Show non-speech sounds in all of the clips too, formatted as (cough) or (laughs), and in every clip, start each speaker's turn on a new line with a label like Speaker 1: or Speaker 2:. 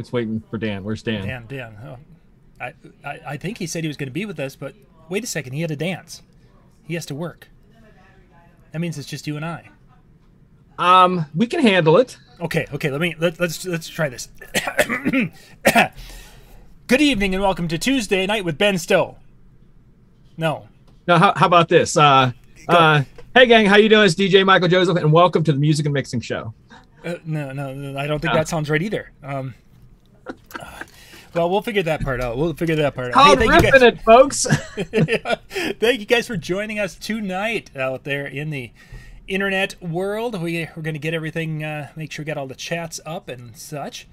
Speaker 1: was waiting for Dan. Where's Dan?
Speaker 2: Dan, Dan. Oh, I, I, I think he said he was going to be with us, but wait a second. He had to dance. He has to work. That means it's just you and I.
Speaker 1: Um, we can handle it.
Speaker 2: Okay, okay. Let me let, let's let's try this. (coughs) Good evening and welcome to Tuesday night with Ben Stowe. No.
Speaker 1: Now, how, how about this? Uh, uh, hey gang, how you doing? It's DJ Michael Joseph, and welcome to the Music and Mixing Show.
Speaker 2: Uh, no, no, no, I don't think that sounds right either. Um, well, we'll figure that part out. We'll figure that part out.
Speaker 1: Called hey, ripping guys, it, folks. (laughs) (laughs)
Speaker 2: thank you guys for joining us tonight out there in the internet world. We, we're going to get everything, uh, make sure we got all the chats up and such.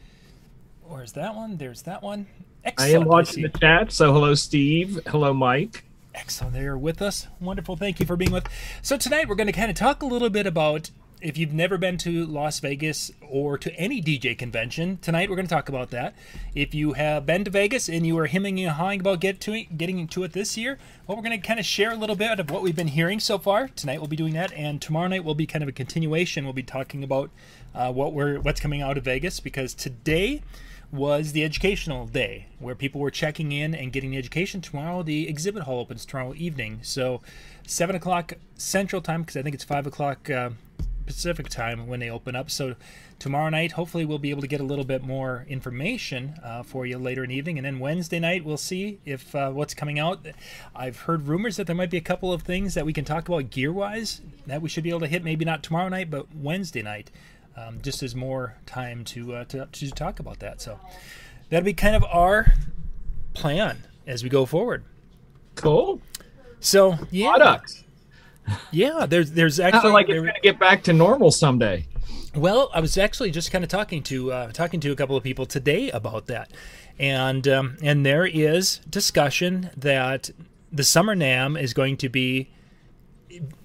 Speaker 2: Where's that one? There's that one.
Speaker 1: Excellent. I am watching the chat. So, hello, Steve. Hello, Mike.
Speaker 2: Excellent. They're with us. Wonderful. Thank you for being with. So tonight we're going to kind of talk a little bit about if you've never been to Las Vegas or to any DJ convention, tonight we're going to talk about that. If you have been to Vegas and you are hemming and hawing about get to it, getting to it this year, well, we're going to kind of share a little bit of what we've been hearing so far. Tonight we'll be doing that, and tomorrow night will be kind of a continuation. We'll be talking about uh, what we're what's coming out of Vegas because today was the educational day where people were checking in and getting the education. Tomorrow the exhibit hall opens tomorrow evening, so seven o'clock Central Time because I think it's five o'clock. Uh, Pacific time when they open up. So tomorrow night, hopefully, we'll be able to get a little bit more information uh, for you later in the evening. And then Wednesday night, we'll see if uh, what's coming out. I've heard rumors that there might be a couple of things that we can talk about gear wise that we should be able to hit. Maybe not tomorrow night, but Wednesday night. Um, just as more time to, uh, to to talk about that. So that'll be kind of our plan as we go forward.
Speaker 1: Cool.
Speaker 2: So yeah.
Speaker 1: Products
Speaker 2: yeah, there's there's actually
Speaker 1: like it's going to get back to normal someday.
Speaker 2: Well, I was actually just kind of talking to uh, talking to a couple of people today about that, and um, and there is discussion that the Summer NAMM is going to be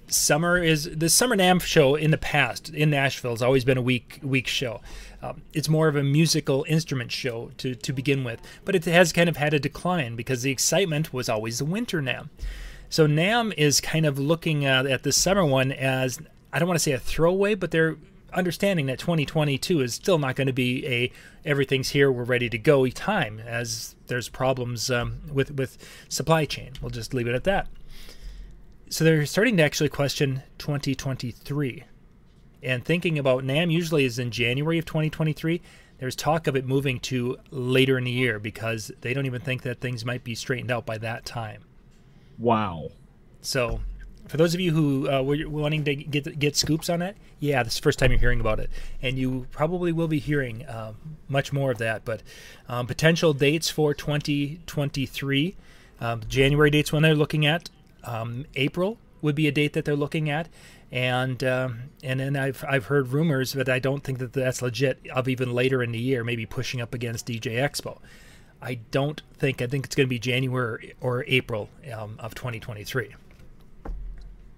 Speaker 2: summer is the Summer NAMM show in the past in Nashville has always been a week week show. Um, it's more of a musical instrument show to to begin with, but it has kind of had a decline because the excitement was always the winter NAMM. So NAMM is kind of looking at, at the summer one as I don't want to say a throwaway, but they're understanding that 2022 is still not going to be a everything's here, we're ready to go time, as there's problems um, with with supply chain. We'll just leave it at that. So they're starting to actually question 2023, and thinking about NAMM usually is in January of 2023. There's talk of it moving to later in the year because they don't even think that things might be straightened out by that time.
Speaker 1: Wow.
Speaker 2: So, for those of you who uh, were wanting to get get scoops on it, yeah, this is the first time you're hearing about it, and you probably will be hearing uh, much more of that. But um, potential dates for 2023, um, January dates when they're looking at, um, April would be a date that they're looking at, and um, and then I've I've heard rumors, but I don't think that that's legit. Of even later in the year, maybe pushing up against DJ Expo. I don't think. I think it's going to be January or April um, of 2023.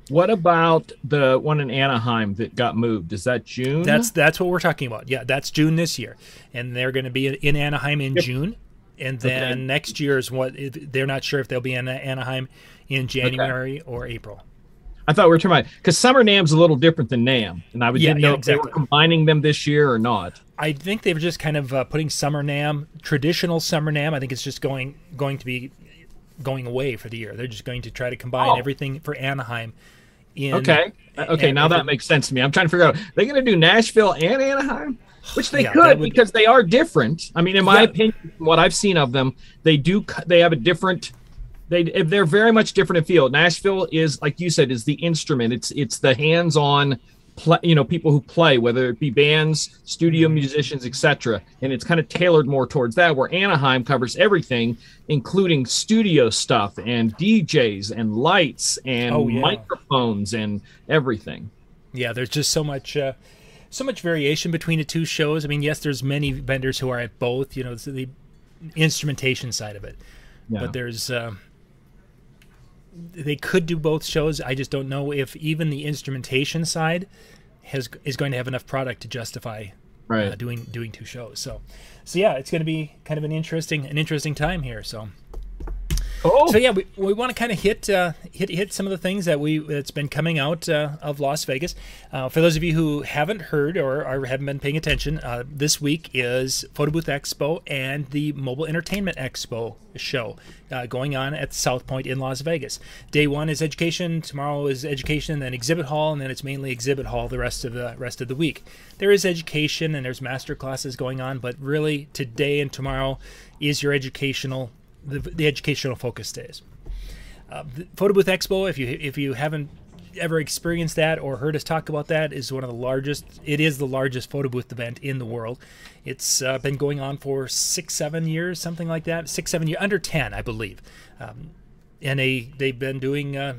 Speaker 1: What about the one in Anaheim that got moved? Is that June?
Speaker 2: That's that's what we're talking about. Yeah, that's June this year, and they're going to be in Anaheim in yep. June, and then okay. next year is what they're not sure if they'll be in Anaheim in January okay. or April.
Speaker 1: I thought we were talking about because Summer NAMM's a little different than NAMM, and I yeah, didn't know yeah, exactly. if they were combining them this year or not.
Speaker 2: I think they were just kind of uh, putting Summer NAMM, traditional Summer NAMM. I think it's just going going to be going away for the year. They're just going to try to combine oh. everything for Anaheim. In,
Speaker 1: okay, uh, okay, now that makes sense to me. I'm trying to figure out they're going to do Nashville and Anaheim, which they yeah, could would, because they are different. I mean, in my yeah. opinion, what I've seen of them, they do they have a different they they're very much different in field. Nashville is like you said is the instrument. It's it's the hands-on play, you know, people who play whether it be bands, studio mm-hmm. musicians, etc. And it's kind of tailored more towards that where Anaheim covers everything including studio stuff and DJs and lights and oh, yeah. microphones and everything.
Speaker 2: Yeah, there's just so much uh, so much variation between the two shows. I mean, yes, there's many vendors who are at both, you know, the instrumentation side of it. Yeah. But there's uh, they could do both shows. I just don't know if even the instrumentation side has is going to have enough product to justify uh, right. uh, doing doing two shows. So, so yeah, it's going to be kind of an interesting an interesting time here. So, Oh. So yeah, we, we want to kind of hit uh, hit hit some of the things that we that's been coming out uh, of Las Vegas. Uh, for those of you who haven't heard or, or haven't been paying attention, uh, this week is Photo Booth Expo and the Mobile Entertainment Expo show uh, going on at South Point in Las Vegas. Day one is education. Tomorrow is education, then exhibit hall, and then it's mainly exhibit hall the rest of the rest of the week. There is education and there's master classes going on, but really today and tomorrow is your educational the, the educational focus days. Uh, Photo Booth Expo, if you if you haven't ever experienced that or heard us talk about that, is one of the largest. It is the largest photo booth event in the world. It's uh, been going on for six, seven years, something like that. Six, seven years, under ten, I believe. Um, and they they've been doing. Uh,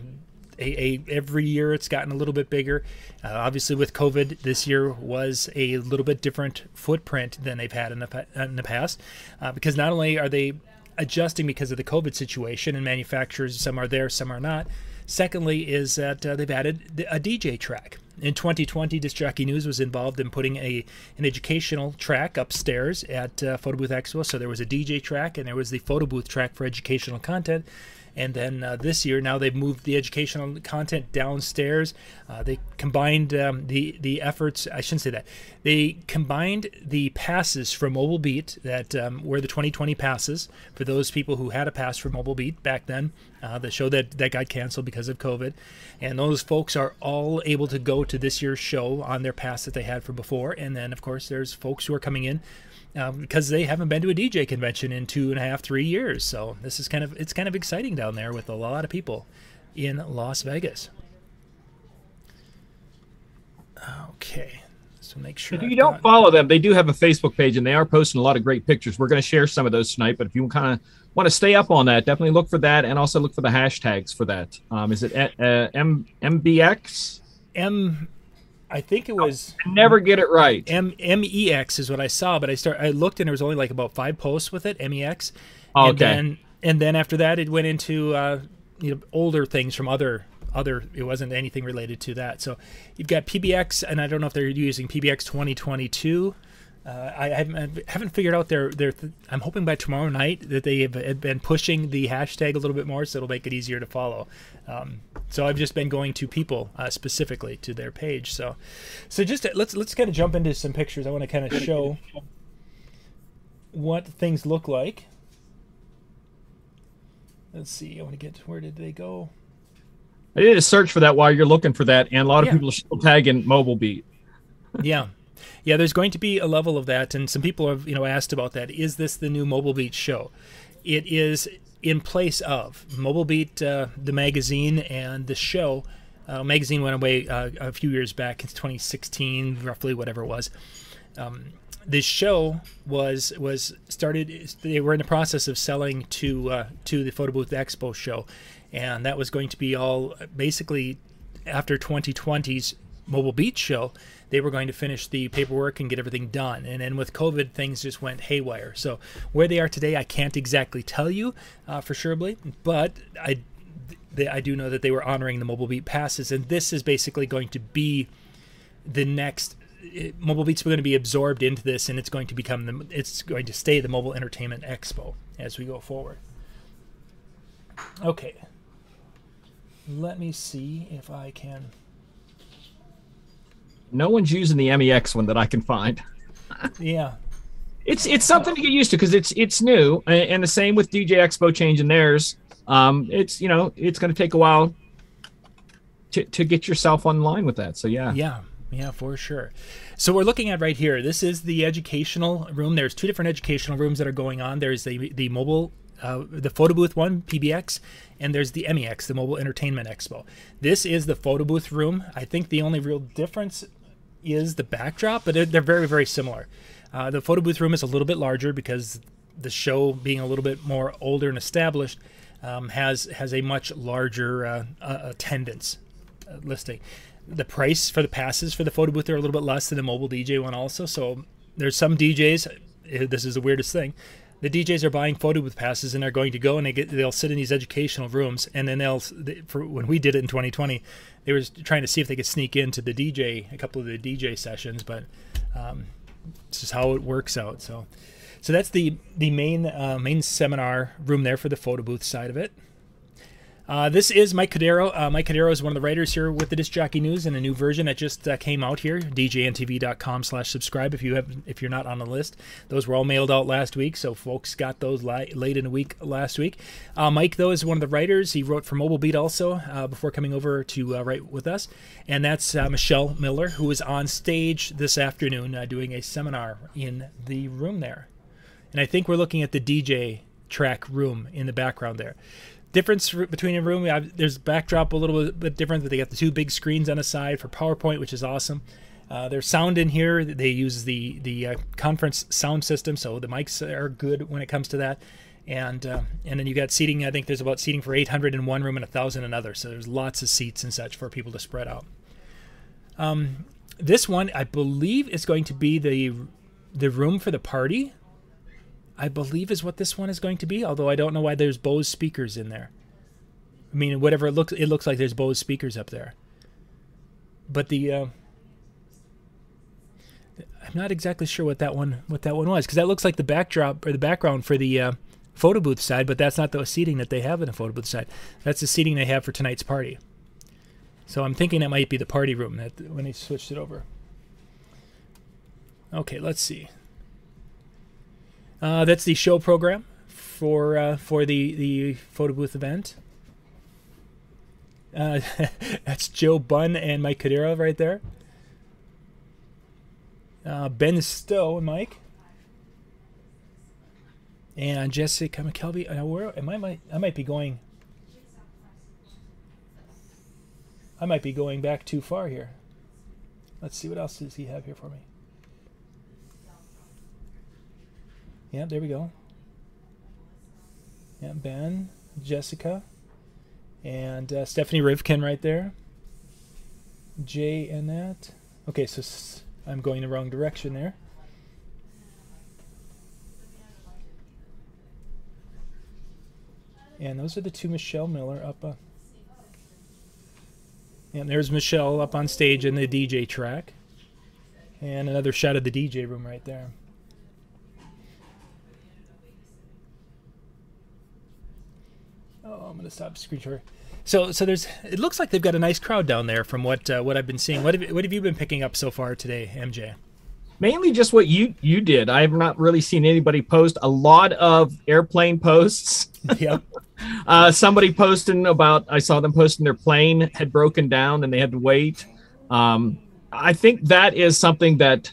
Speaker 2: a, a, every year it's gotten a little bit bigger. Uh, obviously, with COVID, this year was a little bit different footprint than they've had in the in the past, uh, because not only are they adjusting because of the COVID situation, and manufacturers, some are there, some are not. Secondly, is that uh, they've added a DJ track. In 2020, Disc Jockey News was involved in putting a an educational track upstairs at uh, Photo Booth Expo. So there was a DJ track and there was the photo booth track for educational content. And then uh, this year, now they've moved the educational content downstairs. Uh, they combined um, the the efforts. I shouldn't say that. They combined the passes for Mobile Beat that um, were the 2020 passes for those people who had a pass for Mobile Beat back then. Uh, the show that that got canceled because of COVID, and those folks are all able to go to this year's show on their pass that they had for before. And then, of course, there's folks who are coming in um, because they haven't been to a DJ convention in two and a half, three years. So this is kind of it's kind of exciting down there with a lot of people in Las Vegas. Okay, so make sure.
Speaker 1: If you I've don't got... follow them, they do have a Facebook page and they are posting a lot of great pictures. We're going to share some of those tonight, but if you kind of want to stay up on that, definitely look for that and also look for the hashtags for that. Um, is it uh, M MBX?
Speaker 2: M I think it was.
Speaker 1: I never get it right.
Speaker 2: M M E X is what I saw, but I start. I looked and there was only like about five posts with it. M E X.
Speaker 1: Okay.
Speaker 2: And then, and then after that, it went into uh, you know older things from other other. It wasn't anything related to that. So you've got PBX, and I don't know if they're using PBX 2022 uh, I, haven't, haven't figured out their their. Th- I'm hoping by tomorrow night that they have been pushing the hashtag a little bit more, so it'll make it easier to follow. Um, so I've just been going to people uh, specifically to their page. So, so just to, let's let's kind of jump into some pictures. I want to kind of show what things look like. Let's see. I want to get where did they go?
Speaker 1: I did a search for that while you're looking for that, and a lot of yeah. people are still tagging Mobile Beat.
Speaker 2: yeah, yeah, there's going to be a level of that, and some people have you know asked about that. Is this the new Mobile Beat show? It is in place of Mobile Beat, uh, the magazine, and the show. Uh, magazine went away uh, a few years back in 2016, roughly whatever it was. Um, this show was was started. They were in the process of selling to uh, to the Photo Booth Expo show, and that was going to be all basically after 2020's Mobile Beat show they were going to finish the paperwork and get everything done. And then with COVID, things just went haywire. So where they are today, I can't exactly tell you uh, for surely, but I, they, I do know that they were honoring the Mobile Beat passes, and this is basically going to be the next. It, mobile Beats are going to be absorbed into this, and it's going to become the. It's going to stay the Mobile Entertainment Expo as we go forward. Okay. Let me see if I can
Speaker 1: no one's using the MEX one that I can find.
Speaker 2: yeah.
Speaker 1: It's it's something to get used to because it's it's new, and, the same with DJ Expo changing theirs. Um, it's you know it's going to take a while to to get yourself online with that. So yeah,
Speaker 2: yeah, yeah, for sure. So we're looking at right here. This is the educational room. There's two different educational rooms that are going on. There's the the mobile uh, the photo booth one, PBX, and there's the MEX, the Mobile Entertainment Expo. This is the photo booth room. I think the only real difference is the backdrop, but they're very, very similar. Uh, the photo booth room is a little bit larger because the show, being a little bit more older and established, um, has has a much larger uh, uh, attendance listing. The price for the passes for the photo booth are a little bit less than the mobile DJ one, also. So there's some DJs. Eh, this is the weirdest thing the DJs are buying photo booth passes and they're going to go and they get they'll sit in these educational rooms and then they'll they, for when we did it in 2020 they were trying to see if they could sneak into the DJ a couple of the DJ sessions but um, this is how it works out so So that's the the main uh, main seminar room there for the photo booth side of it. Uh, this is Mike Cordero. Uh, Mike Cordero is one of the writers here with the Disc Jockey News and a new version that just uh, came out here. DJNTV.com slash subscribe if you have if you're not on the list. Those were all mailed out last week, so folks got those li- late in the week last week. Uh, Mike though is one of the writers. He wrote for Mobile Beat also uh, before coming over to uh, write with us, and that's Michelle Miller who is on stage this afternoon doing a seminar in the room there, and I think we're looking at the DJ track room in the background there difference between a room. Have, there's backdrop a little bit different, but they got the two big screens on the side for PowerPoint, which is awesome. Uh, there's sound in here. They use the the uh, conference sound system, so the mics are good when it comes to that. And uh, and then you got seating. I think there's about seating for 800 in one room and 1,000 in another. So there's lots of seats and such for people to spread out. Um, this one, I believe, is going to be the the room for the party. I believe is what this one is going to be. Although I don't know why there's Bose speakers in there. I mean, whatever it looks, it looks like there's Bose speakers up there. But the uh, I'm not exactly sure what that one what that one was because that looks like the backdrop or the background for the uh, photo booth side, but that's not the seating that they have in the photo booth side. That's the seating they have for tonight's party. So I'm thinking it might be the party room that when they switched it over. Okay, let's see. Uh, that's the show program for uh, for the the photo booth event. Uh, (laughs) that's Joe Bunn and Mike Cordero right there. Uh, ben Stowe and Mike. And Jessica McKelvey. Uh, where am I? I might be going. I might be going back too far here. Let's see what else does he have here for me. Yeah, there we go. Yeah, Ben, Jessica, and uh, Stephanie Rivkin right there. Jay and that. Okay, so s- I'm going the wrong direction there. And those are the two Michelle Miller up. Uh, and there's Michelle up on stage in the DJ track. And another shot of the DJ room right there. I'm gonna stop screen share. So, so there's. It looks like they've got a nice crowd down there from what uh, what I've been seeing. What have what have you been picking up so far today, MJ?
Speaker 1: Mainly just what you you did. I have not really seen anybody post a lot of airplane posts. (laughs)
Speaker 2: Yep. (laughs)
Speaker 1: uh, somebody posting about. I saw them posting their plane had broken down and they had to wait. Um, I think that is something that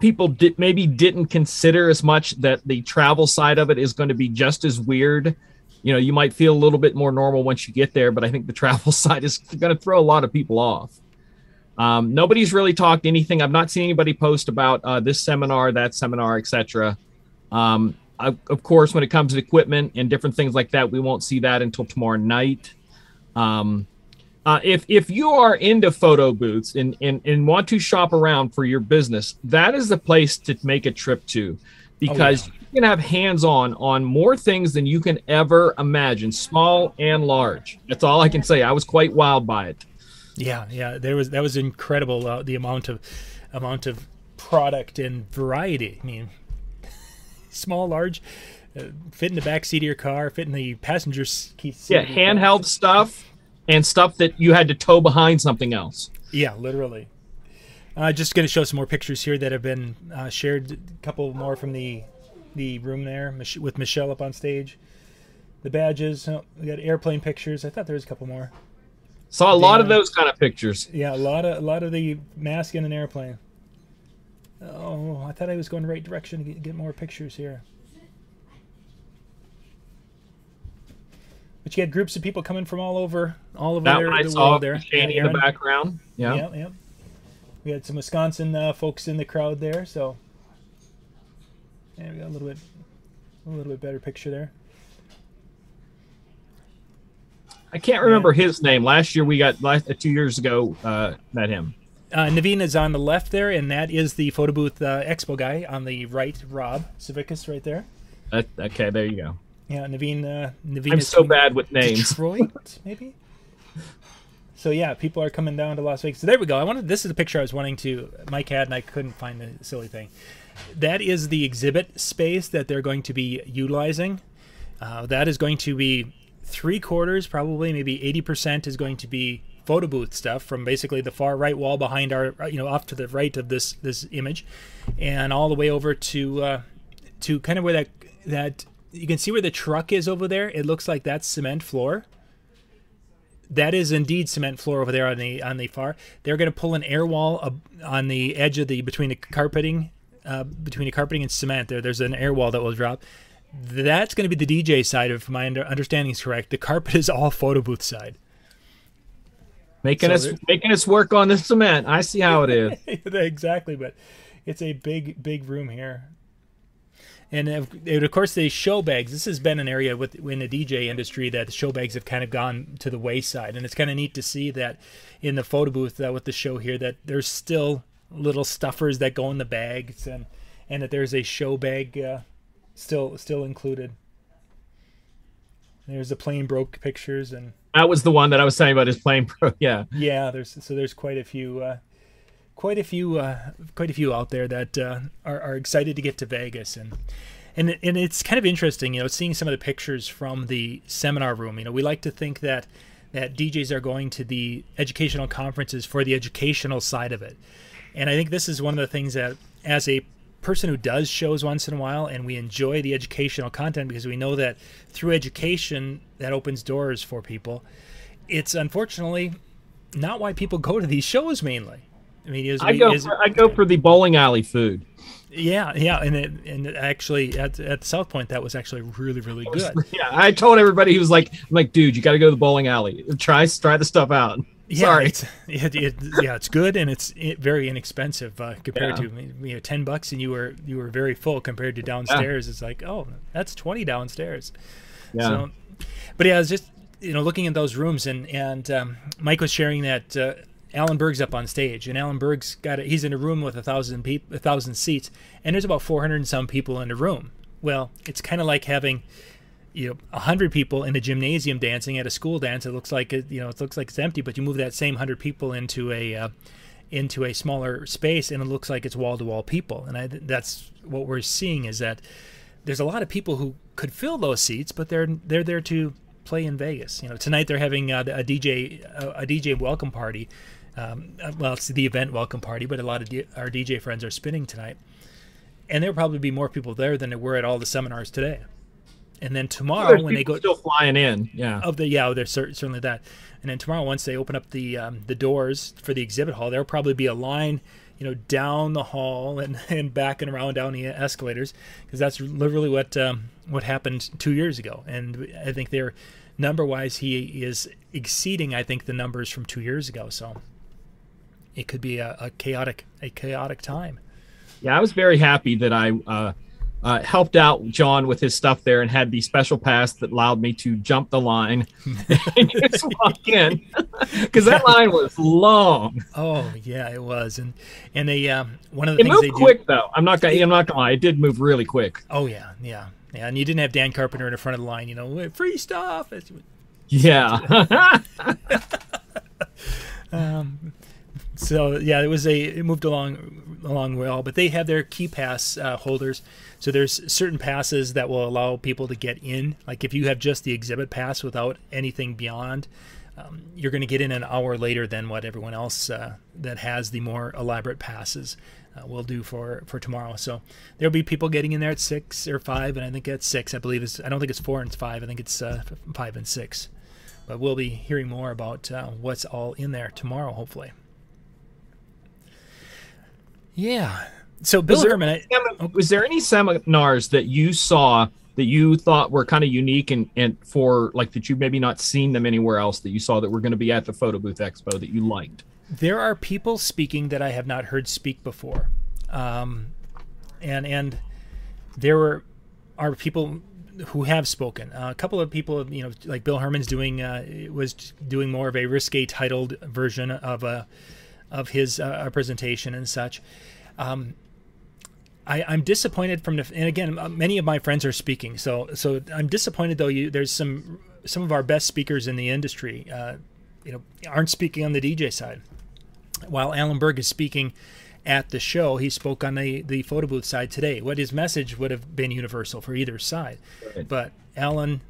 Speaker 1: people did maybe didn't consider as much that the travel side of it is going to be just as weird you know you might feel a little bit more normal once you get there but i think the (laughs) travel side is going to throw a lot of people off. Um, nobody's really talked anything. I've not seen anybody post about uh, this seminar that seminar etc um, of course when it comes to equipment and different things like that we won't see that until tomorrow night. Um, uh, if if you are into photo booths and, and and want to shop around for your business that is the place to make a trip to because oh, yeah can have hands on on more things than you can ever imagine, small and large. That's all I can say. I was quite wild by it.
Speaker 2: Yeah, yeah, there was that was incredible uh, the amount of amount of product and variety. I mean, (laughs) small, large, uh, fit in the back seat of your car, fit in the passenger seat.
Speaker 1: Yeah, handheld stuff and stuff that you had to tow behind something else.
Speaker 2: Yeah, literally. Uh, just going to show some more pictures here that have been uh, shared. A couple more from the the room there with Michelle up on stage. The badges. Oh, we got airplane pictures. I thought there was a couple more.
Speaker 1: Saw a lot of those kind of pictures.
Speaker 2: Yeah, a lot of a lot of the mask in an airplane. Oh, I thought I was going the right direction to get, get more pictures here. But you had groups of people coming from all over, all over
Speaker 1: that
Speaker 2: there,
Speaker 1: I
Speaker 2: the
Speaker 1: saw
Speaker 2: world there.
Speaker 1: Shani in the background. Yeah,
Speaker 2: yeah, yeah. We had some Wisconsin uh, folks in the crowd there, so yeah, we got a little bit, a little bit better picture there.
Speaker 1: I can't remember yeah. his name. Last year we got last uh, two years ago uh, met him.
Speaker 2: Uh, Naveen is on the left there, and that is the photo booth uh, expo guy on the right. Rob Savickas right there.
Speaker 1: Uh, okay, there you go.
Speaker 2: Yeah, Naveen. Uh, Naveen.
Speaker 1: I'm so bad with names.
Speaker 2: Detroit, maybe. So yeah, people are coming down to Las Vegas. So there we go. I wanted. This is the picture I was wanting to. Mike had, and I couldn't find the silly thing. that is the exhibit space that they're going to be utilizing. Uh, that is going to be three quarters, probably maybe 80% is going to be photo booth stuff from basically the far right wall behind our, you know, off to the right of this this image, and all the way over to uh, to kind of where that that you can see where the truck is over there. It looks like that's cement floor. That is indeed cement floor over there on the on the far. They're going to pull an air wall on the edge of the between the carpeting, uh, between the carpeting and cement. There, there's an air wall that will drop. That's going to be the DJ side, if my understanding is correct. The carpet is all photo booth side.
Speaker 1: Making so us making us work on the cement. I see how it is. (laughs)
Speaker 2: exactly, but it's a big big room here. And of, and of course, the show bags. This has been an area with in the DJ industry that the show bags have kind of gone to the wayside, and it's kind of neat to see that in the photo booth uh, with the show here that there's still little stuffers that go in the bags, and and that there's a show bag uh, still still included. There's the plane broke pictures, and
Speaker 1: that was the one that I was saying about his plane (laughs) broke. Yeah,
Speaker 2: yeah. There's so there's quite a few. Uh, quite a few, uh, quite a few out there that uh, are, are excited to get to Vegas, and and and it's kind of interesting, you know, seeing some of the pictures from the seminar room. You know, we like to think that that DJs are going to the educational conferences for the educational side of it, and I think this is one of the things that, as a person who does shows once in a while and we enjoy the educational content because we know that through education that opens doors for people it's unfortunately not why people go to these shows mainly
Speaker 1: I mean, is, I go is, for, I go for the bowling alley food.
Speaker 2: Yeah, yeah, and it, and actually at at South Point that was actually really really (laughs) good.
Speaker 1: yeah, I told everybody he was like, I'm like, dude, you got to go to the bowling alley. Try try the stuff out.
Speaker 2: Yeah, Sorry. It's, it, it, yeah, it's good and it's very inexpensive uh, compared yeah. to you know ten bucks and you were you were very full compared to downstairs. Yeah. It's like oh, that's twenty downstairs. Yeah. So, but yeah, I was just you know looking at those rooms and and um, Mike was sharing that uh, Alan Berg's up on stage, and Alan Berg's got a, he's in a room with a thousand people, a thousand seats, and there's about 400 and some people in the room. Well, it's kind of like having, you know, a hundred people in a gymnasium dancing at a school dance. It looks like it, you know, it looks like it's empty, but you move that same hundred people into a uh, into a smaller space, and it looks like it's wall to wall people. And I, that's what we're seeing is that there's a lot of people who could fill those seats, but they're they're there to play in Vegas. You know, tonight they're having uh, a DJ a, a DJ welcome party um, uh, well, it's the event welcome party, but a lot of D- our DJ friends are spinning tonight, and there'll probably be more people there than there were at all the seminars today. And then tomorrow, well, when they go
Speaker 1: still flying in, yeah,
Speaker 2: of the yeah, there's certainly that. And then tomorrow, once they open up the um, the doors for the exhibit hall, there'll probably be a line, you know, down the hall and, (laughs) and back and around down the escalators, because that's literally what um, what happened two years ago. And I think they're number wise, he is exceeding, I think, the numbers from two years ago. So it could be a, a chaotic a chaotic time.
Speaker 1: Yeah, I was very happy that I uh, uh, helped out John with his stuff there and had the special pass that allowed me to jump the line (laughs) (laughs) and just walk in (laughs) because that line was long.
Speaker 2: Oh yeah, it was, and and they um, one of the
Speaker 1: it
Speaker 2: things
Speaker 1: moved quick do, though. I'm not gonna I'm not gonna lie, it did move really quick.
Speaker 2: Oh yeah, yeah, yeah, and you didn't have Dan Carpenter in the front of the line. You know, free stuff.
Speaker 1: yeah.
Speaker 2: um, so yeah, it was a it moved along along well, but they have their key pass uh, holders. So there's certain passes that will allow people to get in. Like if you have just the exhibit pass without anything beyond, um, you're going to get in an hour later than what everyone else uh, that has the more elaborate passes uh, will do for for tomorrow. So there'll be people getting in there at six or five, and I think at six, I believe is I don't think it's four and five. I think it's uh, five and six. But we'll be hearing more about uh, what's all in there tomorrow, hopefully. Yeah. So Bill was there, Herman,
Speaker 1: I, was there any seminars that you saw that you thought were kind of unique and, and for like that you maybe not seen them anywhere else that you saw that were going to be at the photo booth expo that you liked?
Speaker 2: There are people speaking that I have not heard speak before, um, and and there were are people who have spoken. Uh, a couple of people, you know, like Bill Herman's doing uh, was doing more of a risque titled version of a of his uh, presentation and such. Um, I, am disappointed from the, and again, uh, many of my friends are speaking, so so I'm disappointed though. You there's some some of our best speakers in the industry, uh, you know, aren't speaking on the DJ side, while Alan Berg is speaking at the show. He spoke on the, the photo booth side today. What his message would have been universal for either side. But Alan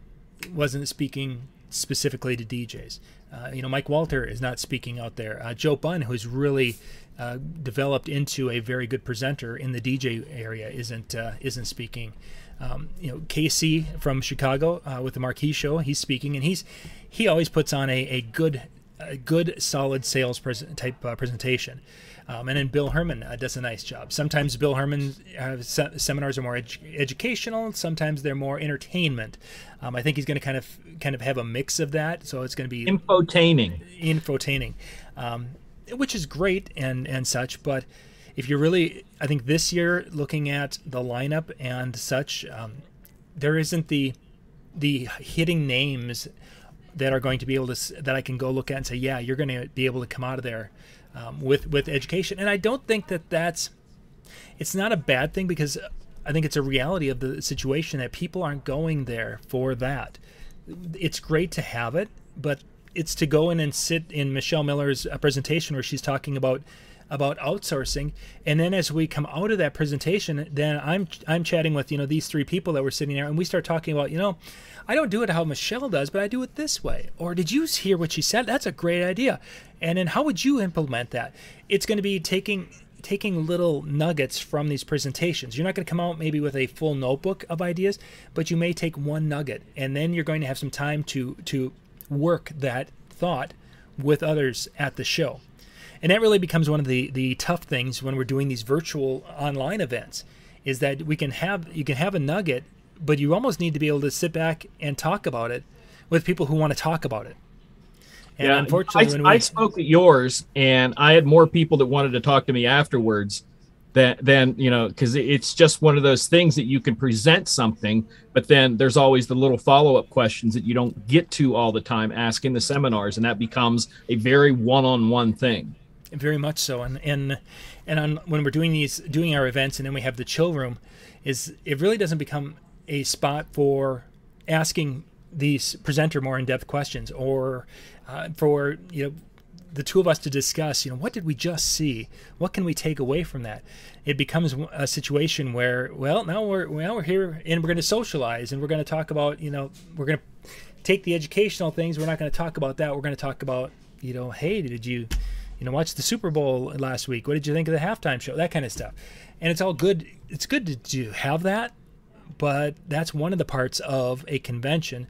Speaker 2: wasn't speaking specifically to DJs. Uh, you know, Mike Walter is not speaking out there. Uh, Joe Bunn, who's really uh, developed into a very good presenter in the DJ area, isn't uh, isn't speaking. Um, you know, Casey from Chicago uh, with the Marquee Show, he's speaking, and he's he always puts on a, a good a good solid sales pres- type uh, presentation. Um, and then Bill Herman uh, does a nice job. Sometimes Bill Herman uh, se- seminars are more educational. Sometimes they're more entertainment. Um, I think he's going to kind of kind of have a mix of that. So it's going to be
Speaker 1: infotaining,
Speaker 2: infotaining, um, which is great and and such. But if you're really, I think this year looking at the lineup and such, um, there isn't the the hitting names that are going to be able to that I can go look at and say, yeah, you're going to be able to come out of there um, with with education. And I don't think that that's it's not a bad thing because I think it's a reality of the situation that people aren't going there for that. It's great to have it, but it's to go in and sit in Michelle Miller's uh, presentation where she's talking about about outsourcing and then as we come out of that presentation then i'm i'm chatting with you know these three people that were sitting there and we start talking about you know i don't do it how michelle does but i do it this way or did you hear what she said that's a great idea and then how would you implement that it's going to be taking taking little nuggets from these presentations. You're not going to come out maybe with a full notebook of ideas, but you may take one nugget and then you're going to have some time to to work that thought with others at the show. And that really becomes one of the, the tough things when we're doing these virtual online events is that we can have you can have a nugget, but you almost need to be able to sit back and talk about it with people who want to talk about it.
Speaker 1: And yeah, unfortunately, I, we, I spoke at yours, and I had more people that wanted to talk to me afterwards than than you know because it's just one of those things that you can present something but then there's always the little follow-up questions that you don't get to all the time asking the seminars and that becomes a very one-on-one thing
Speaker 2: very much so. And and and on when we're doing these doing our events, and then we have the chill room, is it really doesn't become a spot for asking these presenter more in-depth questions or uh, for you know the two of us to discuss you know what did we just see what can we take away from that it becomes a situation where well now we're now we're here and we're going to socialize and we're going to talk about you know we're going to take the educational things we're not going to talk about that we're going to talk about you know hey did you you know, watched the Super Bowl last week. What did you think of the halftime show? That kind of stuff. And it's all good. It's good to, to have that, but that's one of the parts of a convention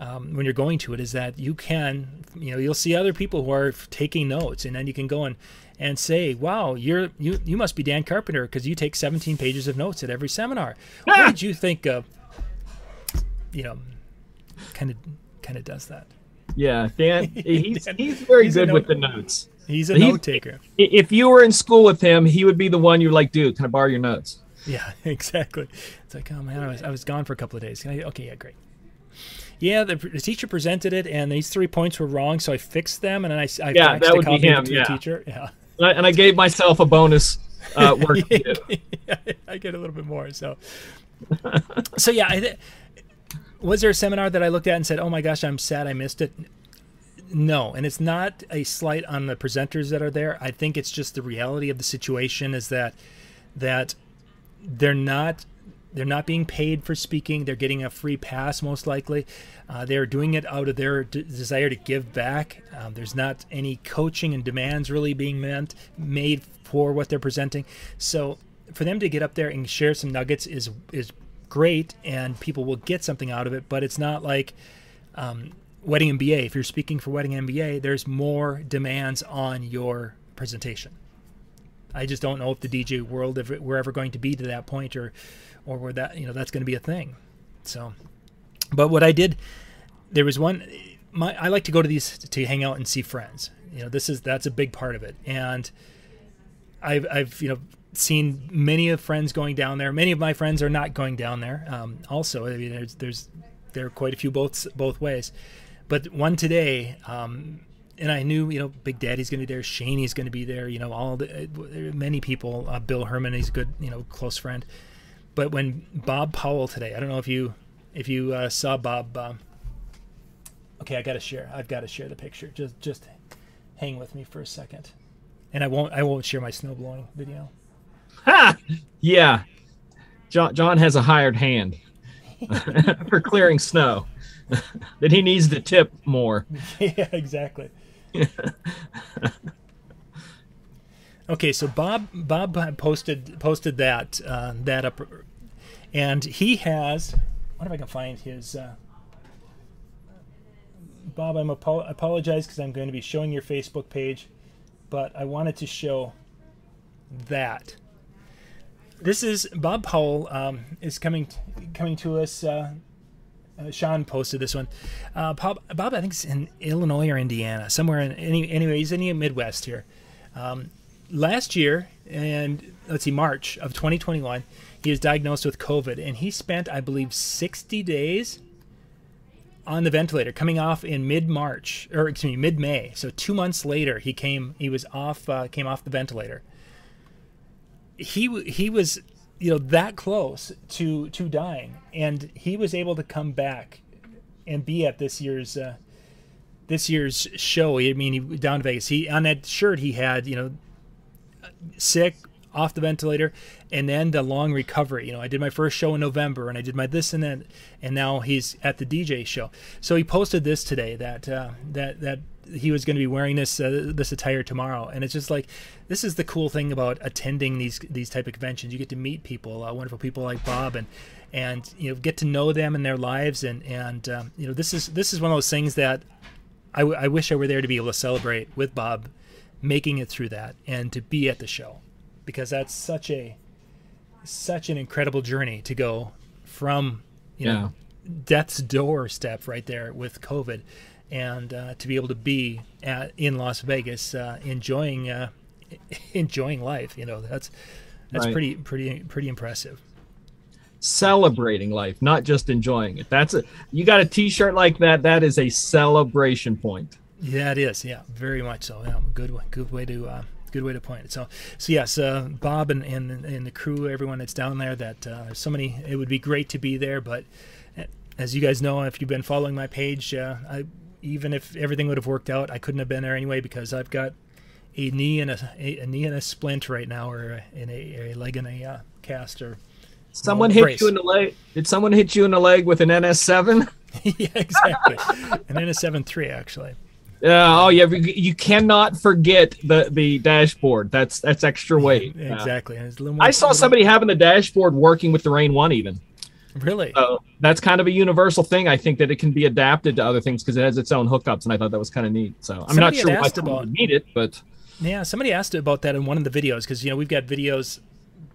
Speaker 2: um, when you're going to it is that you can, you know, you'll see other people who are taking notes, and then you can go and and say, "Wow, you're you you must be Dan Carpenter because you take 17 pages of notes at every seminar. (laughs) What did you think of?" You know, kind of kind of does that.
Speaker 1: Yeah, Dan, (laughs) he's he's very he's good with the notes.
Speaker 2: He's a note taker.
Speaker 1: If you were in school with him, he would be the one you're like, dude, can I borrow your notes? (laughs)
Speaker 2: Yeah, (laughs) exactly. It's like, oh man, I was, I was gone for a couple of days. Can I, okay, yeah, great. Yeah, the, the, teacher presented it, and these three points were wrong, so I fixed them, and then I, I
Speaker 1: yeah, that would be him. Yeah,
Speaker 2: teacher. Yeah,
Speaker 1: and I gave myself a bonus uh, (laughs) work.
Speaker 2: yeah, I get a little bit more. So, so yeah, I, was there a seminar that I looked at and said, "Oh my gosh, I'm sad I missed it"? no, and it's not a slight on the presenters that are there. I think it's just the reality of the situation is that that they're not they're not being paid for speaking. They're getting a free pass, most likely. Uh, they're doing it out of their d- desire to give back. Um, there's not any coaching and demands really being meant made for what they're presenting. So for them to get up there and share some nuggets is is great, and people will get something out of it. But it's not like um, Wedding MBA, if you're speaking for Wedding MBA, there's more demands on your presentation. I just don't know if the DJ world, if we're ever going to be to that point, or, or where that you know that's going to be a thing. So, but what I did, there was one. My I like to go to these to hang out and see friends. You know, this is that's a big part of it, and I've I've you know seen many of friends going down there. Many of my friends are not going down there. Um, also, I mean, there's there's there are quite a few both both ways. But one today, um, and I knew, you know, Big Daddy's going to be there, Shaney's going to be there, you know, all the uh, many people. Uh, Bill Herman, he's a good, you know, close friend. But when Bob Powell today, I don't know if you if you uh, saw Bob. Um, okay, I got to share. I've got to share the picture. Just just hang with me for a second. and I won't I won't share my snow blowing video.
Speaker 1: Ha! Yeah, John John has a hired hand (laughs) for clearing snow (laughs) that he needs to tip more. (laughs)
Speaker 2: yeah, exactly. (laughs) okay, so Bob Bob posted posted that uh, that up, and he has. What if I can find his? Uh, Bob, I'm apo- apologize because I'm going to be showing your Facebook page, but I wanted to show that. This is Bob Powell um, is coming coming to us. Uh, uh, Sean posted this one. Uh, Bob, Bob, I think it's in Illinois or Indiana, somewhere in any. Anyway, he's in the Midwest here. Um, last year, and let's see, March of 2021, he was diagnosed with COVID, and he spent, I believe, 60 days on the ventilator, coming off in mid March or excuse me, mid May. So two months later, he came. He was off. Uh, came off the ventilator. He he was you know that close to to dying, and he was able to come back and be at this year's uh, this year's show. I mean, he down to Vegas. He on that shirt he had you know sick off the ventilator and then the long recovery you know i did my first show in november and i did my this and that and now he's at the dj show so he posted this today that uh, that that he was going to be wearing this uh, this attire tomorrow. And it's just like this is the cool thing about attending these these type of conventions. You get to meet people uh, wonderful people like bob and and you know get to know them and their lives. And and um, you know this is this is one of those things that I, w- I wish I were there to be able to celebrate with Bob making it through that and to be at the show. Because that's such a such an incredible journey to go from you yeah. know death's doorstep right there with COVID, and uh, to be able to be at, in Las Vegas uh, enjoying uh, (laughs) enjoying life. You know that's that's right. pretty pretty pretty impressive.
Speaker 1: Celebrating life, not just enjoying it. That's a you got a T-shirt like that. That is a celebration point.
Speaker 2: Yeah, it is. Yeah, very much so. Yeah, good good way to uh, good way to point it. So, so yes, uh, Bob and, and and the crew, everyone that's down there, that uh, there's so many. It would be great to be there, but as you guys know, if you've been following my page, uh, I, even if everything would have worked out, I couldn't have been there anyway because I've got a knee and a, a, a knee and a splint right now, or in a, a leg and a uh, cast, or
Speaker 1: someone hit brace. you in the leg. Did someone hit you in the leg with an NS7? (laughs)
Speaker 2: yeah, exactly, an NS7 three actually.
Speaker 1: Uh, oh yeah, you cannot forget the the dashboard. That's that's extra weight.
Speaker 2: exactly.
Speaker 1: Uh, I saw somebody having the dashboard working with the Rane One even.
Speaker 2: Really?
Speaker 1: So that's kind of a universal thing. I think that it can be adapted to other things because it has its own hookups, and I thought that was kind of neat. So I'm somebody not sure why about, need it, but
Speaker 2: yeah, somebody asked about that in one of the videos because you know we've got videos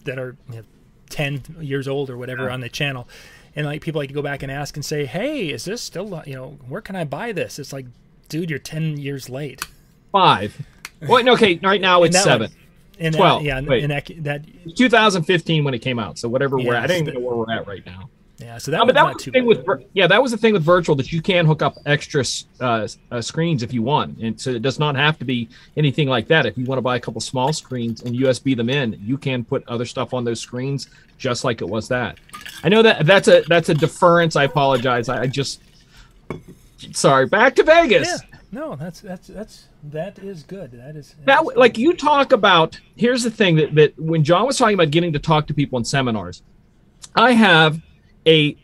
Speaker 2: that are you know, ten years old or whatever yeah. on the channel, and like people like to go back and ask and say, "Hey, is this still you know where can I buy this?" It's like dude, you're 10 years late.
Speaker 1: Five. Well, okay, right now it's seven.
Speaker 2: In
Speaker 1: 12.
Speaker 2: That, yeah, Wait. in that, that
Speaker 1: 2015 when it came out. So whatever yeah, we're at, I don't even know where we're at right now.
Speaker 2: Yeah, so that, no, but
Speaker 1: that was the thing bad. with yeah, that was the thing with virtual that you can hook up extra uh, uh, screens if you want, and so it does not have to be anything like that. If you want to buy a couple small screens and USB them in, you can put other stuff on those screens just like it was that. I know that that's a that's a deference. I apologize. I, I just sorry. Back to Vegas.
Speaker 2: Yeah. No, that's that's that's that is good. That is
Speaker 1: that like you talk about. Here's the thing that that when John was talking about getting to talk to people in seminars, I have a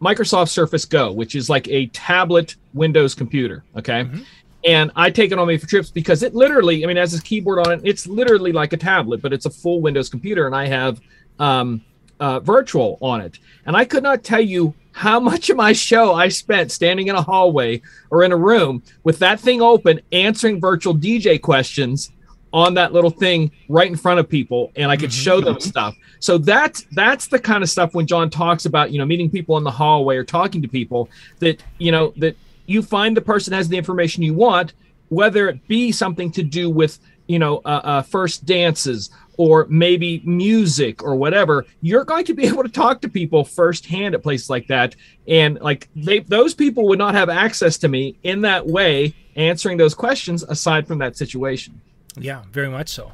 Speaker 1: Microsoft Surface Go, which is like a tablet Windows computer. Okay. Mm-hmm. And I take it on me for trips because it literally, I mean, has a keyboard on it. It's literally like a tablet, but it's a full Windows computer, and I have um, uh, virtual on it. And I could not tell you how much of my show I spent standing in a hallway or in a room with that thing open, answering virtual DJ questions on that little thing right in front of people and I could show them mm-hmm. stuff. So that's that's the kind of stuff when John talks about, you know, meeting people in the hallway or talking to people that, you know, that you find the person has the information you want, whether it be something to do with, you know, uh, uh, first dances or maybe music or whatever, you're going to be (laughs) able to talk to people firsthand at places like that. And like they, those people would not have access to me in that way, answering those questions aside from that situation.
Speaker 2: Yeah, very much so.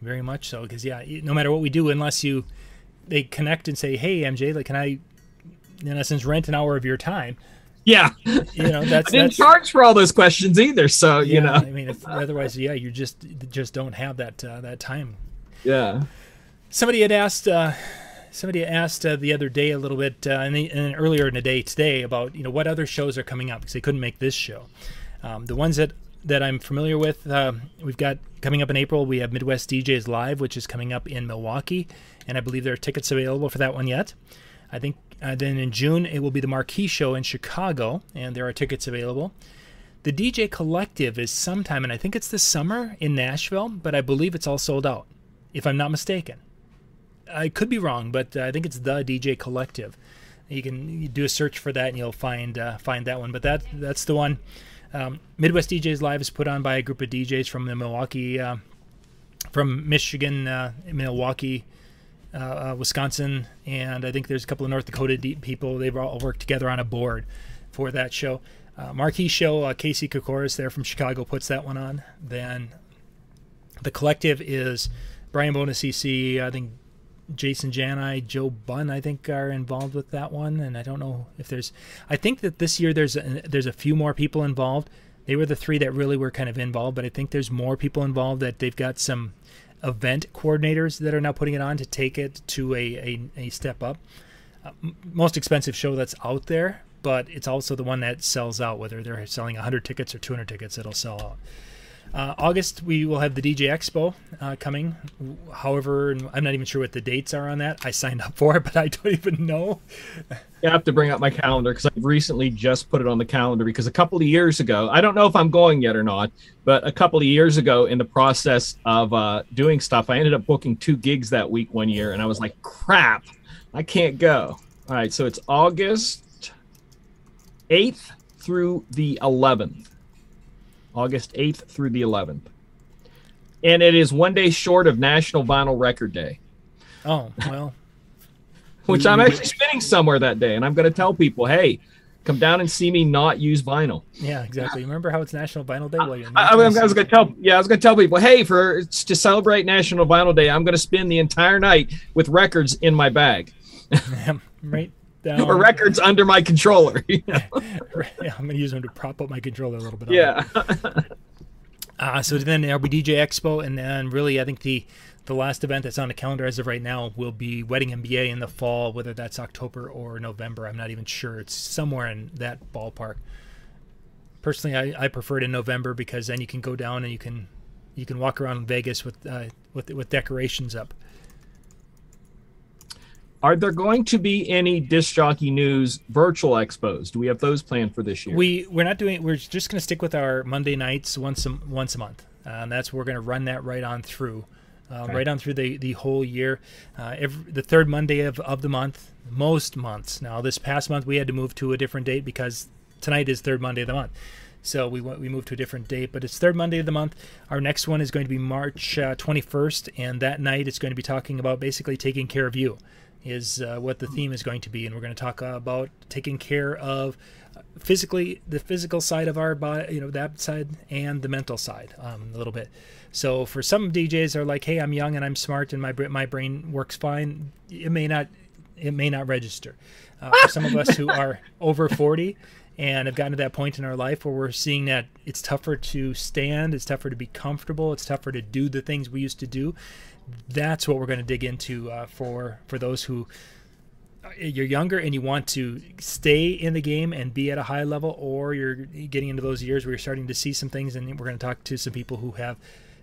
Speaker 2: Very much so. Because yeah, no matter what we do, unless you they connect and say, "Hey, MJ, like, can I, in essence, rent an hour of your time?"
Speaker 1: Yeah,
Speaker 2: you know that's
Speaker 1: I didn't
Speaker 2: that's,
Speaker 1: charge for all those questions either. So
Speaker 2: yeah,
Speaker 1: you know, I
Speaker 2: mean, if, otherwise, yeah, you just just don't have that uh, that time.
Speaker 1: Yeah.
Speaker 2: Somebody had asked. Uh, somebody asked uh, the other day a little bit, uh, and, and, earlier in the day today about you know what other shows are coming up because they couldn't make this show. Um, the ones that that I'm familiar with, uh, we've got coming up in April. We have Midwest DJs Live, which is coming up in Milwaukee, and I believe there are tickets available for that one yet. I think uh, then in June it will be the Marquee Show in Chicago, and there are tickets available. The DJ Collective is sometime, and I think it's this summer in Nashville, but I believe it's all sold out, if I'm not mistaken. I could be wrong, but uh, I think it's the DJ Collective. You can do a search for that, and you'll find uh, find that one. But that that's the one. Um, Midwest DJs Live is put on by a group of DJs from the Milwaukee, uh, from Michigan, uh, Milwaukee, uh, uh, Wisconsin, and I think there's a couple of North Dakota people. They've all worked together on a board for that show. marquee show, Casey Kokoris there from Chicago puts that one on. Then the collective is Brian Buonassissi, I think Jason Jani, Joe Bunn, I think are involved with that one, and I don't know if there's. I think that this year there's a, there's a few more people involved. They were the three that really were kind of involved, but I think there's more people involved that they've got some event coordinators that are now putting it on to take it to a a, a step up. Uh, most expensive show that's out there, but it's also the one that sells out. Whether they're selling 100 tickets or 200 tickets, it'll sell out. Uh, August, we will have the DJ Expo uh, coming. However, I'm not even sure what the dates are on that. I signed up for it, (laughs) but I don't even know.
Speaker 1: I have to bring up my calendar because I've recently just put it on the calendar because a couple of years ago, I don't know if I'm going yet or not, but a couple of years ago, in the process of uh, doing stuff, I ended up booking two gigs that week one year, and I was like, crap, I can't go. All right, so it's August 8th through the 11th. August 8th through the 11th. And it is one day short of National Vinyl Record Day.
Speaker 2: Oh, well. (laughs)
Speaker 1: Which I'm actually spinning somewhere that day. And I'm going to tell people, hey, come down and see me not use vinyl.
Speaker 2: Yeah, exactly. Remember how it's National Vinyl Day? Well,
Speaker 1: I, I, I, was going to tell, yeah, I was going to tell people, hey, for to celebrate National Vinyl Day, I'm going to spend the entire night with records in my bag. (laughs)
Speaker 2: right
Speaker 1: down. Or records under my controller. (laughs)
Speaker 2: You know? (laughs) yeah, I'm gonna use them to prop up my controller a little bit.
Speaker 1: Yeah.
Speaker 2: uh, so then there'll be DJ Expo, and then really, I think the the last event that's on the calendar as of right now will be Wedding MBA in the fall, whether that's October or November. I'm not even sure. It's somewhere in that ballpark. Personally, I, I prefer it in November because then you can go down and you can you can walk around Vegas with uh, with with decorations up.
Speaker 1: Are there going to be any disc jockey news virtual expos? Do we have those planned for this year?
Speaker 2: We we're not doing. We're just going to stick with our Monday nights once a, once a month, uh, and that's we're going to run that right on through, uh, okay. right on through the the whole year. Uh, every, the third Monday of, of the month, most months. Now this past month we had to move to a different date because tonight is third Monday of the month. So we went, we moved to a different date, but it's third Monday of the month. Our next one is going to be March uh, 21st, and that night it's going to be talking about basically taking care of you is uh, what the theme is going to be, and we're going to talk about taking care of physically the physical side of our body, you know, that side, and the mental side um, a little bit. So for some DJs are like, "Hey, I'm young and I'm smart and my my brain works fine." It may not it may not register. Uh, for some of us who (laughs) are over 40 and have gotten to that point in our life where we're seeing that it's tougher to stand, it's tougher to be comfortable, it's tougher to do the things we used to do that's what we're going to dig into uh, for for those who uh, you're younger and you want to stay in the game and be at a high level, or you're getting into those years where you're starting to see some things, and we're going to talk to some people who have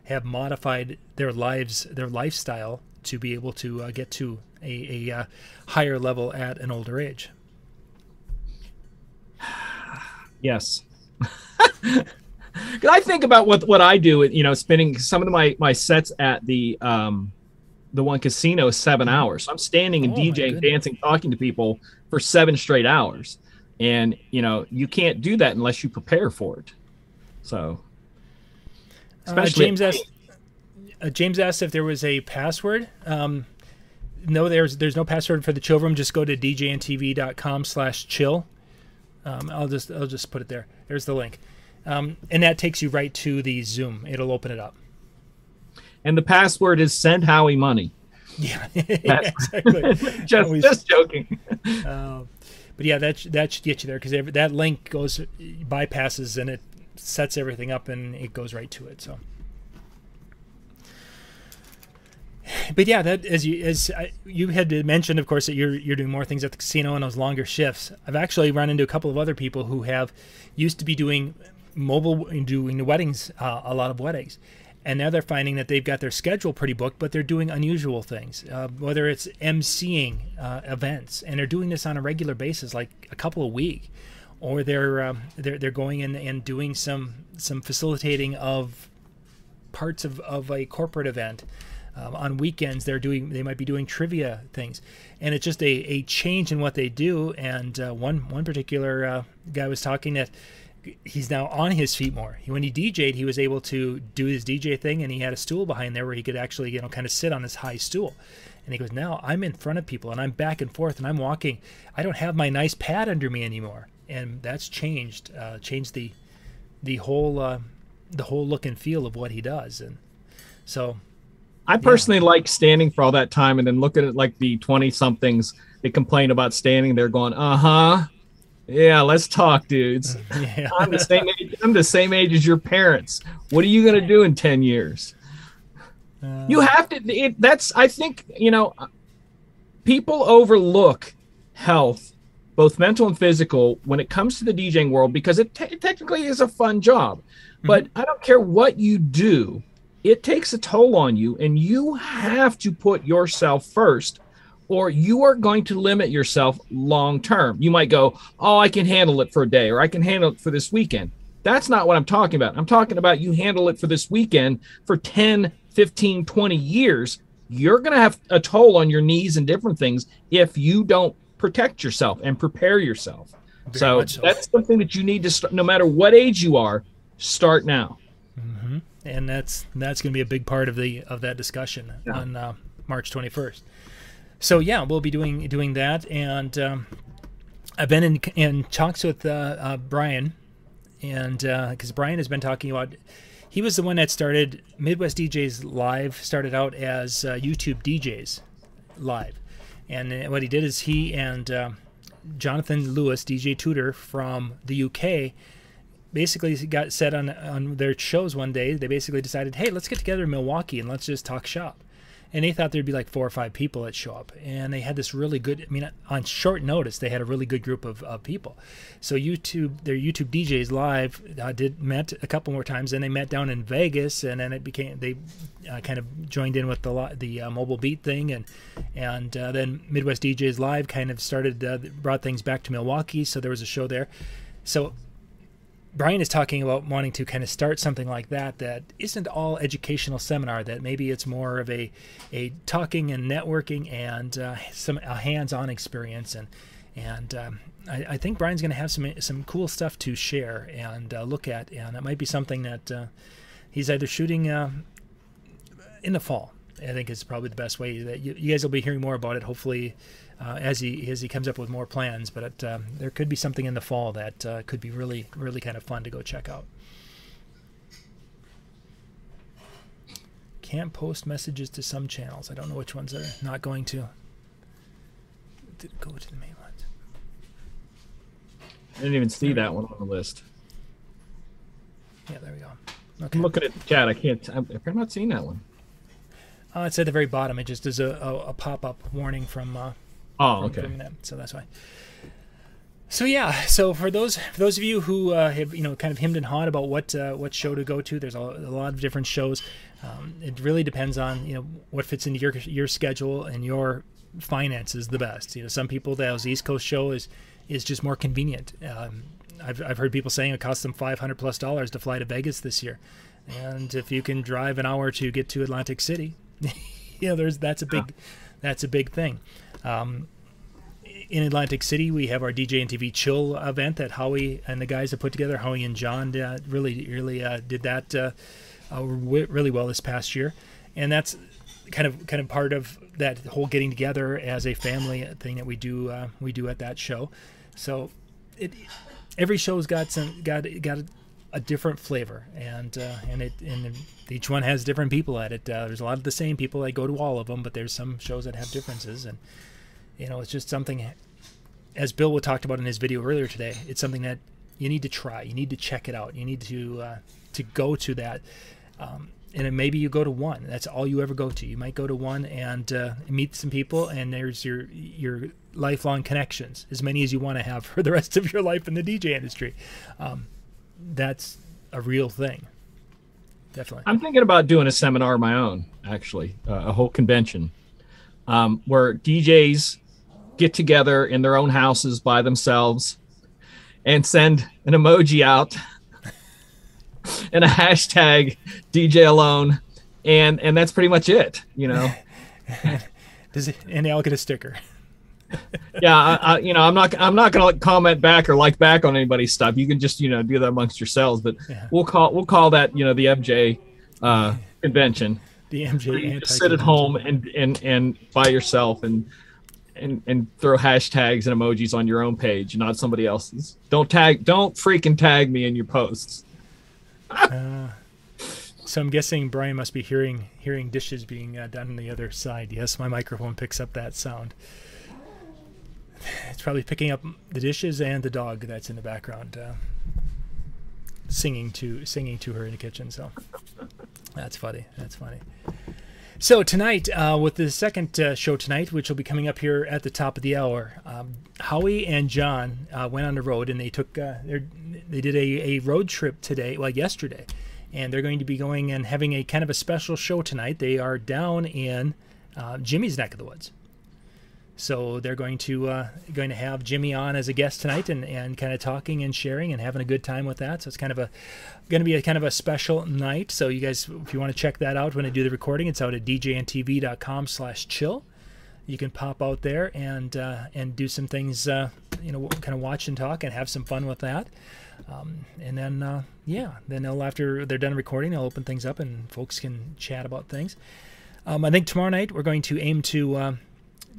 Speaker 2: have modified their lives, their lifestyle to be able to uh, get to a, a uh, higher level at an older age. (sighs)
Speaker 1: Yes. (laughs) Because I think about what what I do, you know, spending some of my my sets at the um, the one casino seven hours. So I'm standing and oh, DJing, dancing, talking to people for seven straight hours, and you know you can't do that unless you prepare for it. So,
Speaker 2: especially uh, James asked. Uh, James asked if there was a password. Um, no, there's there's no password for the chill room. Just go to djntv.com slash chill. Um, I'll just I'll just put it there. There's the link. Um, and that takes you right to the Zoom. It'll open it up.
Speaker 1: And the password is send Howie money.
Speaker 2: Yeah, (laughs) exactly. (laughs)
Speaker 1: just, just joking.
Speaker 2: Uh, (laughs) but yeah, that that should get you there because that link goes bypasses and it sets everything up and it goes right to it. So but yeah, that as you as I, you had mentioned, of course, that you're you're doing more things at the casino and those longer shifts. I've actually run into a couple of other people who have used to be doing mobile doing the weddings, uh, a lot of weddings, and now they're finding that they've got their schedule pretty booked, but they're doing unusual things, uh, whether it's emceeing uh, events, and they're doing this on a regular basis, like a couple a week, or they're um, they're they're going in and doing some some facilitating of parts of, of a corporate event um, on weekends, they're doing they might be doing trivia things, and it's just a, a change in what they do. And uh, one one particular uh, guy was talking that he's now on his feet more. When he DJ'd, he was able to do his DJ thing, and he had a stool behind there where he could actually you know kind of sit on this high stool. And he goes, now I'm in front of people and I'm back and forth and I'm walking. I don't have my nice pad under me anymore, and that's changed uh, changed the the whole uh, the whole look and feel of what he does. And so
Speaker 1: I personally yeah. like standing for all that time and then looking at like the 20 somethings they complain about standing there going, uh huh. Yeah, let's talk, dudes. (laughs) Yeah. I'm the same age. I'm the same age as your parents. What are you gonna do in 10 years? Uh, you have to. It, that's. I think you know. People overlook health, both mental and physical, when it comes to the DJing world because it, t- technically is a fun job. Mm-hmm. But I don't care what you do it takes a toll on you and you have to put yourself first or you are going to limit yourself long term. You might go, "Oh, I can handle it for a day or I can handle it for this weekend." That's not what I'm talking about. I'm talking about you handle it for this weekend for 10, 15, 20 years. You're going to have a toll on your knees and different things if you don't protect yourself and prepare yourself. So, so, that's something that you need to start no matter what age you are, start now
Speaker 2: and that's that's going to be a big part of the of that discussion yeah. on uh, March 21st. So yeah, we'll be doing doing that, and um, I've been in in talks with uh, uh, Brian, and because uh, Brian has been talking about. He was the one that started Midwest DJs Live. Started out as uh, YouTube DJs Live, and uh, what he did is he and Jonathan Lewis, DJ Tutor from the UK, basically got set on on their shows one day. They basically decided, hey, let's get together in Milwaukee and let's just talk shop. And they thought there'd be like four or five people that show up, and they had this really good. I mean, on short notice, they had a really good group of, of people. So YouTube, their YouTube DJs live uh, did met a couple more times. Then they met down in Vegas, and then it became they uh, kind of joined in with the the uh, mobile beat thing, and and uh, then Midwest DJs live kind of started uh, brought things back to Milwaukee. So there was a show there. So Brian is talking about wanting to kind of start something like that that isn't all educational seminar. That maybe it's more of a a talking and networking and uh, some a hands-on experience. And and um, I, I, think Brian's going to have some some cool stuff to share and uh, look at. And it might be something that uh, he's either shooting uh, in the fall. I think is probably the best way that you, you guys will be hearing more about it. Hopefully uh, as he as he comes up with more plans. But it, um, there could be something in the fall that uh, could be really really kind of fun to go check out. Can't post messages to some channels. I don't know which ones are not going to. Did go to the main ones?
Speaker 1: I didn't even see that one on the list.
Speaker 2: Yeah, there we go.
Speaker 1: Okay. I'm looking at the chat. I can't. I'm, I'm not seeing that one.
Speaker 2: Uh, it's at the very bottom. It just is a, a, a pop up warning from uh,
Speaker 1: Oh, okay.
Speaker 2: Them, so that's why. So yeah, so for those for those of you who uh, have you know kind of hemmed and hawed about what uh, what show to go to, there's a, a lot of different shows. Um, it really depends on you know what fits into your your schedule and your finances the best. You know, some people the East Coast show is is just more convenient. Um, I've I've heard people saying it costs them five hundred plus dollars to fly to Vegas this year, and if you can drive an hour to get to Atlantic City, (laughs) you know, there's that's a big that's a big thing. Um, in Atlantic City, we have our DJ and TV Chill event that Howie and the guys have put together. Howie and John uh, really, really uh, did that uh, uh really well this past year, and that's kind of kind of part of that whole getting together as a family thing that we do uh, we do at that show. So, it every show's got some got got a, a different flavor, and uh, and it and each one has different people at it. there's a lot of the same people that go to all of them, but there's some shows that have differences and you know, it's just something as Bill talked about in his video earlier today, it's something that you need to try. You need to check it out. You need to uh, to go to that. Um, and maybe you go to one. That's all you ever go to. You might go to one and uh, meet some people, and there's your your lifelong connections, as many as you want to have (laughs) for the rest of your life in the DJ industry. Um, that's a real thing. Definitely.
Speaker 1: I'm thinking about doing a seminar of my own, actually, uh, a whole convention um, where DJs get together in their own houses by themselves and send an emoji out (laughs) and a hashtag DJ alone, and and that's pretty much it. You know. (laughs)
Speaker 2: Does it, and I'll get a sticker. (laughs)
Speaker 1: yeah, I, I, you know, I'm not, I'm not gonna comment back or like back on anybody's stuff. You can just, you know, do that amongst yourselves. But yeah. we'll call, we'll call that, you know, the MJ uh, convention.
Speaker 2: The MJ.
Speaker 1: sit at home and and and by yourself and and and throw hashtags and emojis on your own page, not somebody else's. Don't tag, don't freaking tag me in your posts. (laughs)
Speaker 2: uh, so I'm guessing Brian must be hearing hearing dishes being uh, done on the other side. Yes, my microphone picks up that sound. It's probably picking up the dishes and the dog that's in the background, uh, singing to singing to her in the kitchen. So that's funny. That's funny. So tonight, uh, with the second uh, show tonight, which will be coming up here at the top of the hour, um, Howie and John uh, went on the road and they took uh, they did a, a road trip today, well yesterday, and they're going to be going and having a kind of a special show tonight. They are down in uh, Jimmy's neck of the woods. So they're going to uh, going to have Jimmy on as a guest tonight and, and kind of talking and sharing and having a good time with that. So it's kind of a going to be a kind of a special night. So you guys, if you want to check that out when I do the recording, it's out at djntv.com/chill. You can pop out there and uh, and do some things, uh, you know, kind of watch and talk and have some fun with that. Um, and then uh, yeah, then they'll after they're done recording, they'll open things up and folks can chat about things. Um, I think tomorrow night we're going to aim to uh,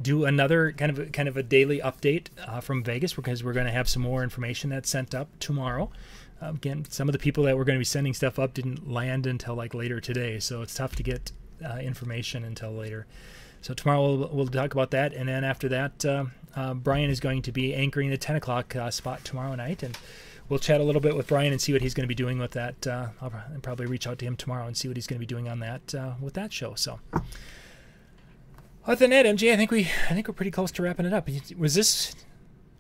Speaker 2: do another kind of a, kind of a daily update uh, from Vegas because we're going to have some more information that's sent up tomorrow. Uh, again, some of the people that we're going to be sending stuff up didn't land until like later today, so it's tough to get uh, information until later. So tomorrow we'll, we'll, talk about that, and then after that, uh, uh, Brian is going to be anchoring the 10 o'clock uh, spot tomorrow night, and we'll chat a little bit with Brian and see what he's going to be doing with that. I'll probably reach out to him tomorrow and see what he's going to be doing on that with that show. So. Other than that, MJ, I think we I think we're pretty close to wrapping it up. Was this?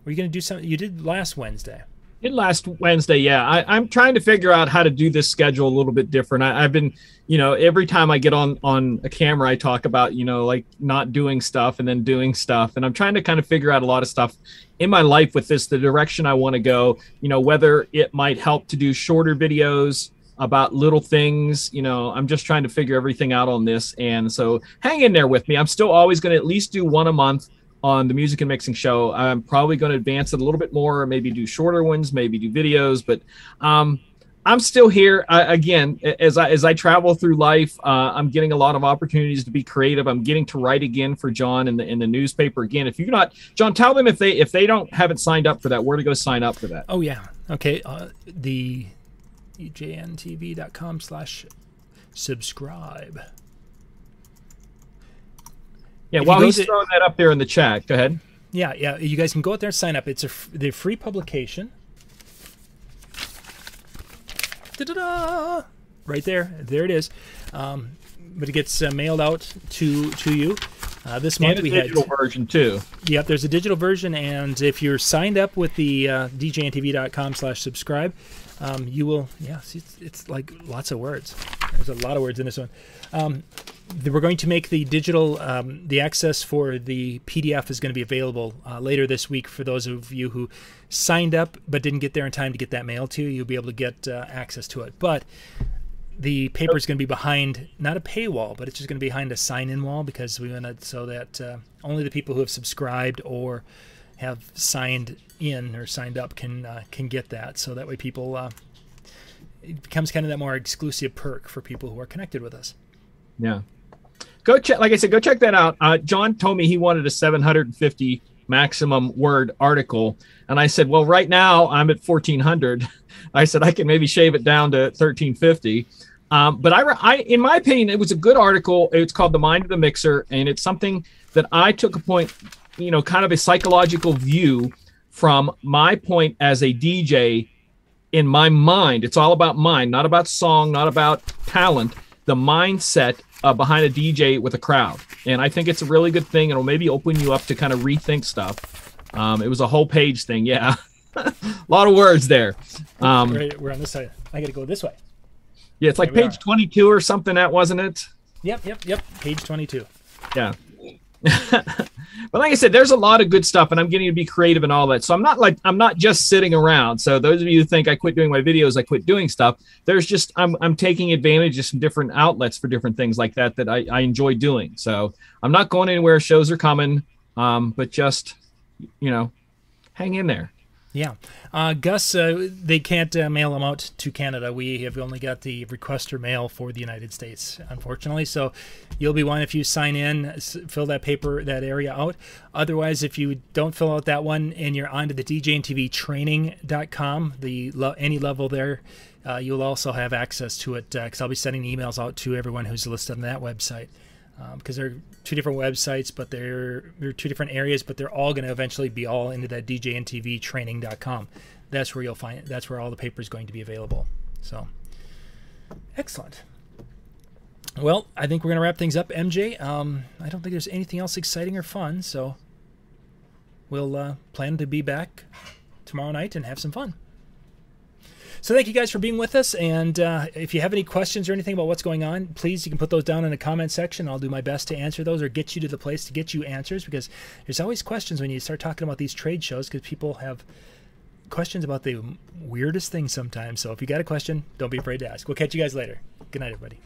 Speaker 2: Were you going to do something? You did last Wednesday.
Speaker 1: Did last Wednesday, yeah. I, am trying to figure out how to do this schedule a little bit different. I, I've been, you know, every time I get on on a camera, I talk about, you know, like not doing stuff and then doing stuff, and I'm trying to kind of figure out a lot of stuff in my life with this, the direction I want to go. You know, whether it might help to do shorter videos about little things. You know, I'm just trying to figure everything out on this. And so hang in there with me. I'm still always going to at least do one a month on the music and mixing show. I'm probably going to advance it a little bit more, maybe do shorter ones, maybe do videos, but um, I'm still here. Again, as I as I travel through life, uh, I'm getting a lot of opportunities to be creative. I'm getting to write again for John in the in the newspaper again. If you're not, John, tell them if they if they don't haven't signed up for that, where to go sign up for that.
Speaker 2: Oh yeah, okay. Uh, the djntv.com slash subscribe.
Speaker 1: Yeah, if while he's to, throwing that up there in the chat, go ahead.
Speaker 2: Yeah, yeah, you guys can go out there and sign up. It's a the free publication. Da-da-da! Right there, there it is. Um, but it gets uh, mailed out to to you. Uh, this month we
Speaker 1: had digital version too.
Speaker 2: Yep, there's a digital version, and if you're signed up with the uh, djntv.com/subscribe, um, you will, yeah, see, it's, it's, like lots of words. There's a lot of words in this one. Um, we're going to make the digital, um, the access for the PDF is going to be available uh, later this week for those of you who signed up but didn't get there in time to get that mail to you. You'll be able to get uh, access to it. But the paper is going to be behind not a paywall, but it's just going to be behind a sign-in wall because we want to so that uh, only the people who have subscribed or have signed in or signed up can uh, can get that. So that way, people uh, it becomes kind of that more exclusive perk for people who are connected with us.
Speaker 1: Yeah, go check. Like I said, go check that out. Uh, John told me he wanted a 750 maximum word article, and I said, well, right now I'm at 1400. (laughs) I said I can maybe shave it down to 1350. Um, but I, I, in my opinion, it was a good article. It's called "The Mind of the Mixer," and it's something that I took a point, you know, kind of a psychological view from my point as a DJ in my mind. It's all about mind, not about song, not about talent. The mindset uh, behind a DJ with a crowd, and I think it's a really good thing. It'll maybe open you up to kind of rethink stuff. Um, it was a whole page thing, yeah. (laughs) a lot of words there.
Speaker 2: Um, we're on this side. I got to go this way.
Speaker 1: Yeah, it's like page 22 or something. That wasn't it?
Speaker 2: Yep, yep, yep. Page 22.
Speaker 1: Yeah. (laughs) but like I said, there's a lot of good stuff, and I'm getting to be creative and all that. So I'm not like I'm not just sitting around. So those of you who think I quit doing my videos, I quit doing stuff. There's just I'm I'm taking advantage of some different outlets for different things like that that I, I enjoy doing. So I'm not going anywhere. Shows are coming, um, but just you know, hang in there.
Speaker 2: Yeah. Uh, Gus, uh, they can't uh, mail them out to Canada. We have only got the requester mail for the United States, unfortunately. So you'll be one if you sign in, fill that paper, that area out. Otherwise, if you don't fill out that one and you're onto the DJNTVTraining.com, the any level there, uh, you'll also have access to it because uh, I'll be sending emails out to everyone who's listed on that website because um, they're two different websites, but they're they're two different areas, but they're all going to eventually be all into that DJNTVtraining.com. That's where you'll find. That's where all the paper is going to be available. So, excellent. Well, I think we're going to wrap things up, MJ. Um, I don't think there's anything else exciting or fun, so we'll uh, plan to be back tomorrow night and have some fun. So thank you guys for being with us. And uh, if you have any questions or anything about what's going on, please you can put those down in the comment section. I'll do my best to answer those or get you to the place to get you answers because there's always questions when you start talking about these trade shows because people have questions about the weirdest things sometimes. So if you got a question, don't be afraid to ask. We'll catch you guys later. Good night, everybody.